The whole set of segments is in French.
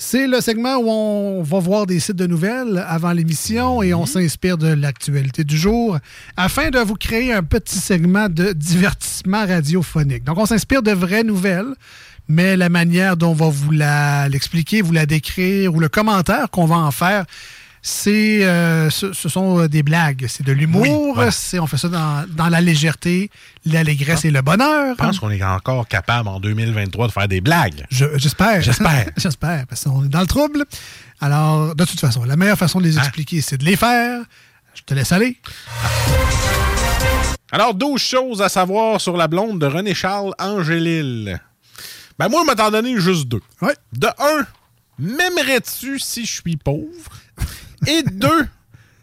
C'est le segment où on va voir des sites de nouvelles avant l'émission et on s'inspire de l'actualité du jour afin de vous créer un petit segment de divertissement radiophonique. Donc, on s'inspire de vraies nouvelles, mais la manière dont on va vous la- l'expliquer, vous la décrire ou le commentaire qu'on va en faire, c'est, euh, ce, ce sont des blagues, c'est de l'humour, Oui, voilà. c'est, on fait ça dans, dans la légèreté, l'allégresse et le bonheur. Je pense qu'on est encore capable en 2023 de faire des blagues. Je- J'espère. J'espère. J'espère, parce qu'on est dans le trouble. Alors, de toute façon, la meilleure façon de les Hein? expliquer, c'est de les faire. Je te laisse aller. Alors, 12 choses à savoir sur la blonde de René Charles Angélil. Ben moi, je m'en donné juste deux. Ouais. De un, m'aimerais-tu si je suis pauvre? Et deux,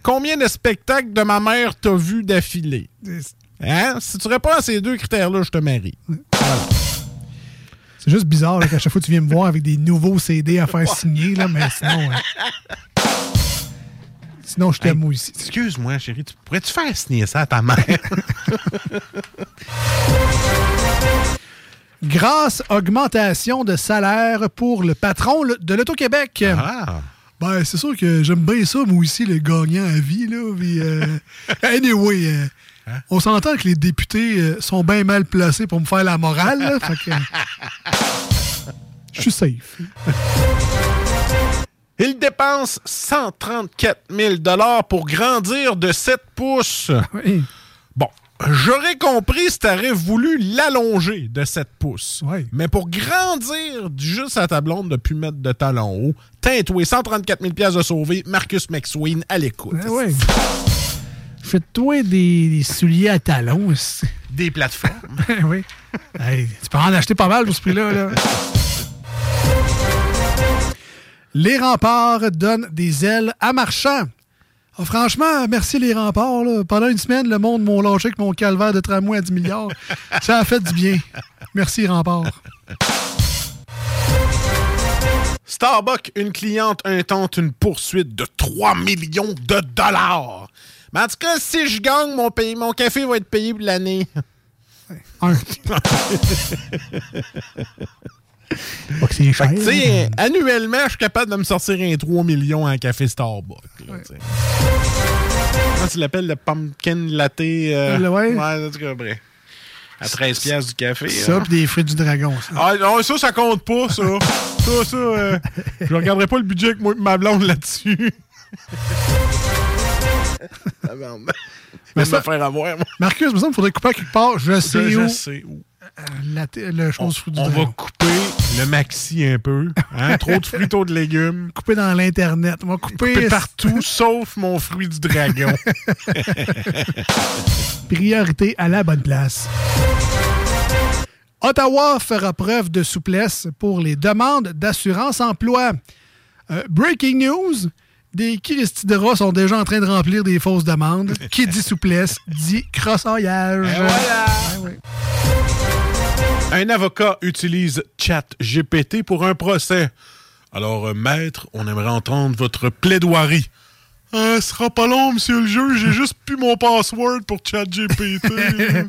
combien de spectacles de ma mère t'as vu d'affilée? Hein? Si tu réponds à ces deux critères-là, je te marie. C'est juste bizarre qu'à chaque fois tu viens me voir avec des nouveaux CD à faire signer, là, mais sinon. euh, Sinon, je t'aime moi aussi. Excuse-moi, chérie, tu pourrais-tu faire signer ça à ta mère? Grâce augmentation de salaire pour le patron de l'Auto-Québec. ah! Ben, c'est sûr que j'aime bien ça, moi aussi, le gagnant à vie, là. puis, euh, anyway, euh, Hein? on s'entend que les députés euh, sont bien mal placés pour me faire la morale, là, fait que, Je suis safe. Il dépense 134 000 pour grandir de 7 pouces. Oui. J'aurais compris si t'aurais voulu l'allonger de 7 pouces. Oui. Mais pour grandir juste à ta blonde de plus mettre de talons haut, teintoué 134 000 de sauver, Marcus McSween à l'écoute. Ben oui. Fais-toi des, des souliers à talons. Des plateformes. oui. Hey, tu peux en acheter pas mal pour ce prix-là. là. Les remparts donnent des ailes à marchands. Ah, franchement, merci les remparts. là. Pendant une semaine, le monde m'a lâché avec mon calvaire de tramway à 10 milliards. Ça a fait du bien. Merci remparts. Starbucks, une cliente intente une poursuite de 3 millions de dollars. Mais en tout cas, si je gagne, mon, pays, mon café va être payé pour l'année. Un. Pas que c'est cher. Tu sais, annuellement, je suis capable de me sortir un 3 millions en café Starbucks. là. Comment tu l'appelles le pumpkin latte? euh, Le- ouais. en tout cas, bref. À 13 piastres du café. Ça, hein. pis des fruits du dragon. ça. Ah non, ça, ça compte pas, ça. ça, ça, euh, je regarderai pas le budget avec moi et ma blonde là-dessus. Ah, ça- me faire avoir, moi. Marcus, il me semble qu'il faudrait couper à quelque part. Je sais Je, où. je sais où. La t- le chose fruit du On va couper le maxi un peu. Hein? Trop de fruits, trop de légumes. Couper dans l'Internet. On va couper, Couper partout, sauf mon fruit du dragon. priorité à la bonne place. Ottawa fera preuve de souplesse pour les demandes d'assurance emploi. Euh, breaking news. Des Christy de sont déjà en train de remplir des fausses demandes. Qui dit souplesse dit crossoyage. Et voilà. Oui. Un avocat utilise ChatGPT pour un procès. Alors, euh, maître, on aimerait entendre votre plaidoirie. Ah, ce sera pas long, monsieur le jeu. J'ai juste plus mon password pour ChatGPT.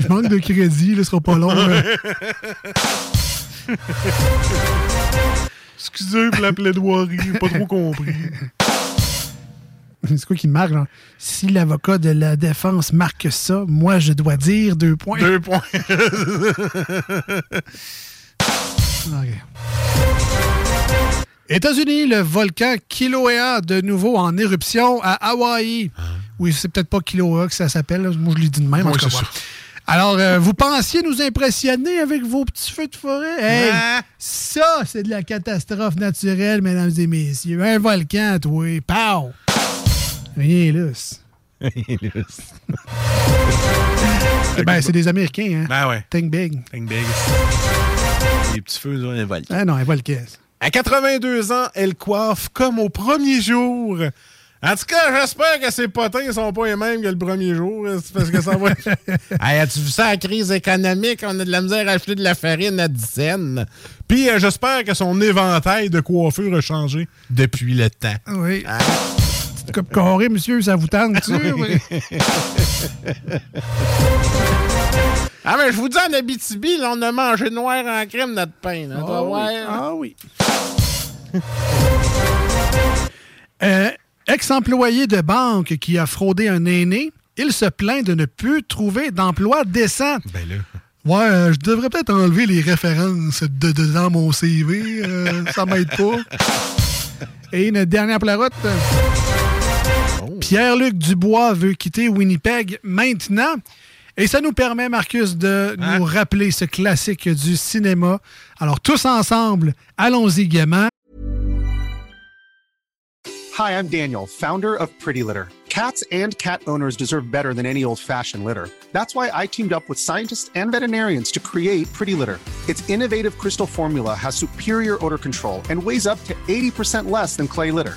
Je manque de crédit, là, ce sera pas long. Excusez pour la plaidoirie, pas trop compris. C'est quoi qui marque? Genre? Si l'avocat de la défense marque ça, moi, je dois dire deux points. Deux points. OK. États-Unis, le volcan Kilauea de nouveau en éruption à Hawaï. Oui, c'est peut-être pas Kilauea que ça s'appelle. Moi, je l'ai dit de même. Oui. Alors, euh, vous pensiez nous impressionner avec vos petits feux de forêt? Hey, Ah. ça, c'est de la catastrophe naturelle, mesdames et messieurs. Un volcan, toi. Pow! Rien là. ben, c'est des Américains, hein? ben ouais. Think big. Think big. Les petits feux, ils ont un volcan. Ah non, un volcan. À 82 ans, elle coiffe comme au premier jour. En tout cas, j'espère que ses potins sont pas les mêmes que le premier jour. C'est parce que ça va. hey, as-tu vu ça, la crise économique? On a de la misère à acheter de la farine à 10 cents. Puis euh, j'espère que son éventail de coiffure a changé depuis le temps. Oui. Petite coupe carrée, monsieur, ça vous tente-tu? Oui. Ah, mais je vous dis, en Abitibi, là, on a mangé noir en crème notre pain. là. Vas voir. Ah oui. Euh, Ex-employé de banque qui a fraudé un aîné, il se plaint de ne plus trouver d'emploi décent. Ben là. Ouais, euh, je devrais peut-être enlever les références de, de- dans mon CV. euh, ça m'aide pas. Et une dernière plarotte. Pierre-Luc Dubois veut quitter Winnipeg maintenant. Et ça nous permet, Marcus, de nous rappeler ce classique du cinéma. Alors, tous ensemble, allons-y gaiement. Hi, I'm Daniel, founder of Pretty Litter. Cats and cat owners deserve better than any old fashioned litter. That's why I teamed up with scientists and veterinarians to create Pretty Litter. Its innovative crystal formula has superior odor control and weighs up to 80% less than clay litter.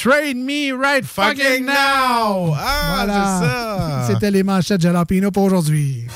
Trade me right fucking now! Ah, Voilà. c'est ça. C'était les manchettes Jalapino pour aujourd'hui.